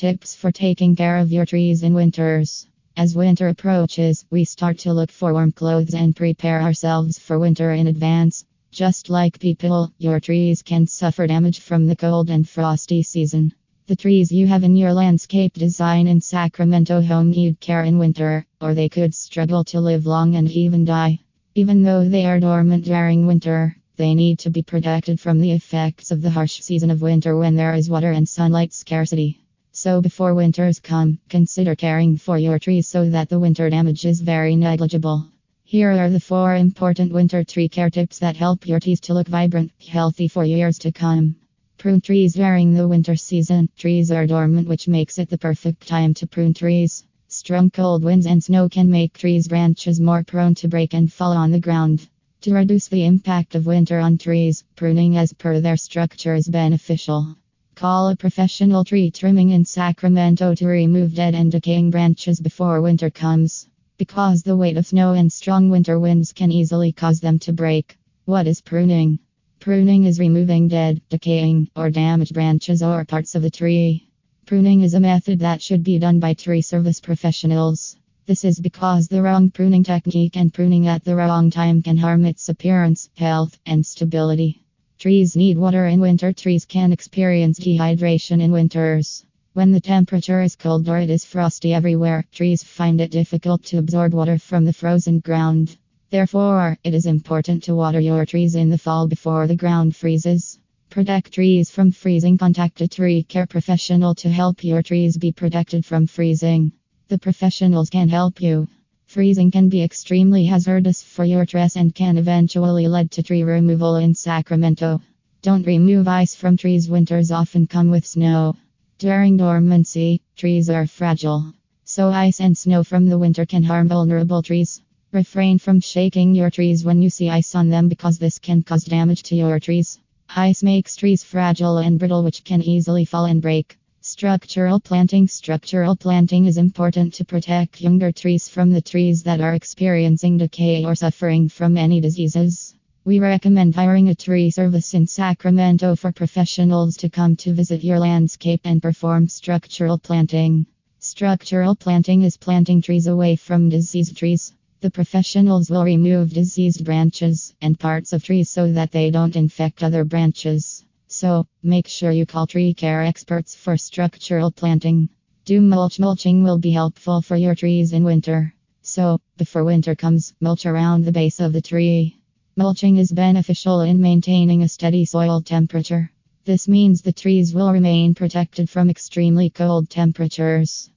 Tips for taking care of your trees in winters. As winter approaches, we start to look for warm clothes and prepare ourselves for winter in advance. Just like people, your trees can suffer damage from the cold and frosty season. The trees you have in your landscape design in Sacramento home need care in winter, or they could struggle to live long and even die. Even though they are dormant during winter, they need to be protected from the effects of the harsh season of winter when there is water and sunlight scarcity. So before winters come, consider caring for your trees so that the winter damage is very negligible. Here are the four important winter tree care tips that help your trees to look vibrant, healthy for years to come. Prune trees during the winter season. Trees are dormant, which makes it the perfect time to prune trees. Strong cold winds and snow can make trees' branches more prone to break and fall on the ground. To reduce the impact of winter on trees, pruning as per their structure is beneficial. Call a professional tree trimming in Sacramento to remove dead and decaying branches before winter comes. Because the weight of snow and strong winter winds can easily cause them to break. What is pruning? Pruning is removing dead, decaying, or damaged branches or parts of the tree. Pruning is a method that should be done by tree service professionals. This is because the wrong pruning technique and pruning at the wrong time can harm its appearance, health, and stability. Trees need water in winter. Trees can experience dehydration in winters. When the temperature is cold or it is frosty everywhere, trees find it difficult to absorb water from the frozen ground. Therefore, it is important to water your trees in the fall before the ground freezes. Protect trees from freezing. Contact a tree care professional to help your trees be protected from freezing. The professionals can help you. Freezing can be extremely hazardous for your trees and can eventually lead to tree removal in Sacramento. Don't remove ice from trees. Winters often come with snow. During dormancy, trees are fragile. So, ice and snow from the winter can harm vulnerable trees. Refrain from shaking your trees when you see ice on them because this can cause damage to your trees. Ice makes trees fragile and brittle, which can easily fall and break. Structural planting Structural planting is important to protect younger trees from the trees that are experiencing decay or suffering from any diseases. We recommend hiring a tree service in Sacramento for professionals to come to visit your landscape and perform structural planting. Structural planting is planting trees away from diseased trees. The professionals will remove diseased branches and parts of trees so that they don't infect other branches. So, make sure you call tree care experts for structural planting. Do mulch. Mulching will be helpful for your trees in winter. So, before winter comes, mulch around the base of the tree. Mulching is beneficial in maintaining a steady soil temperature. This means the trees will remain protected from extremely cold temperatures.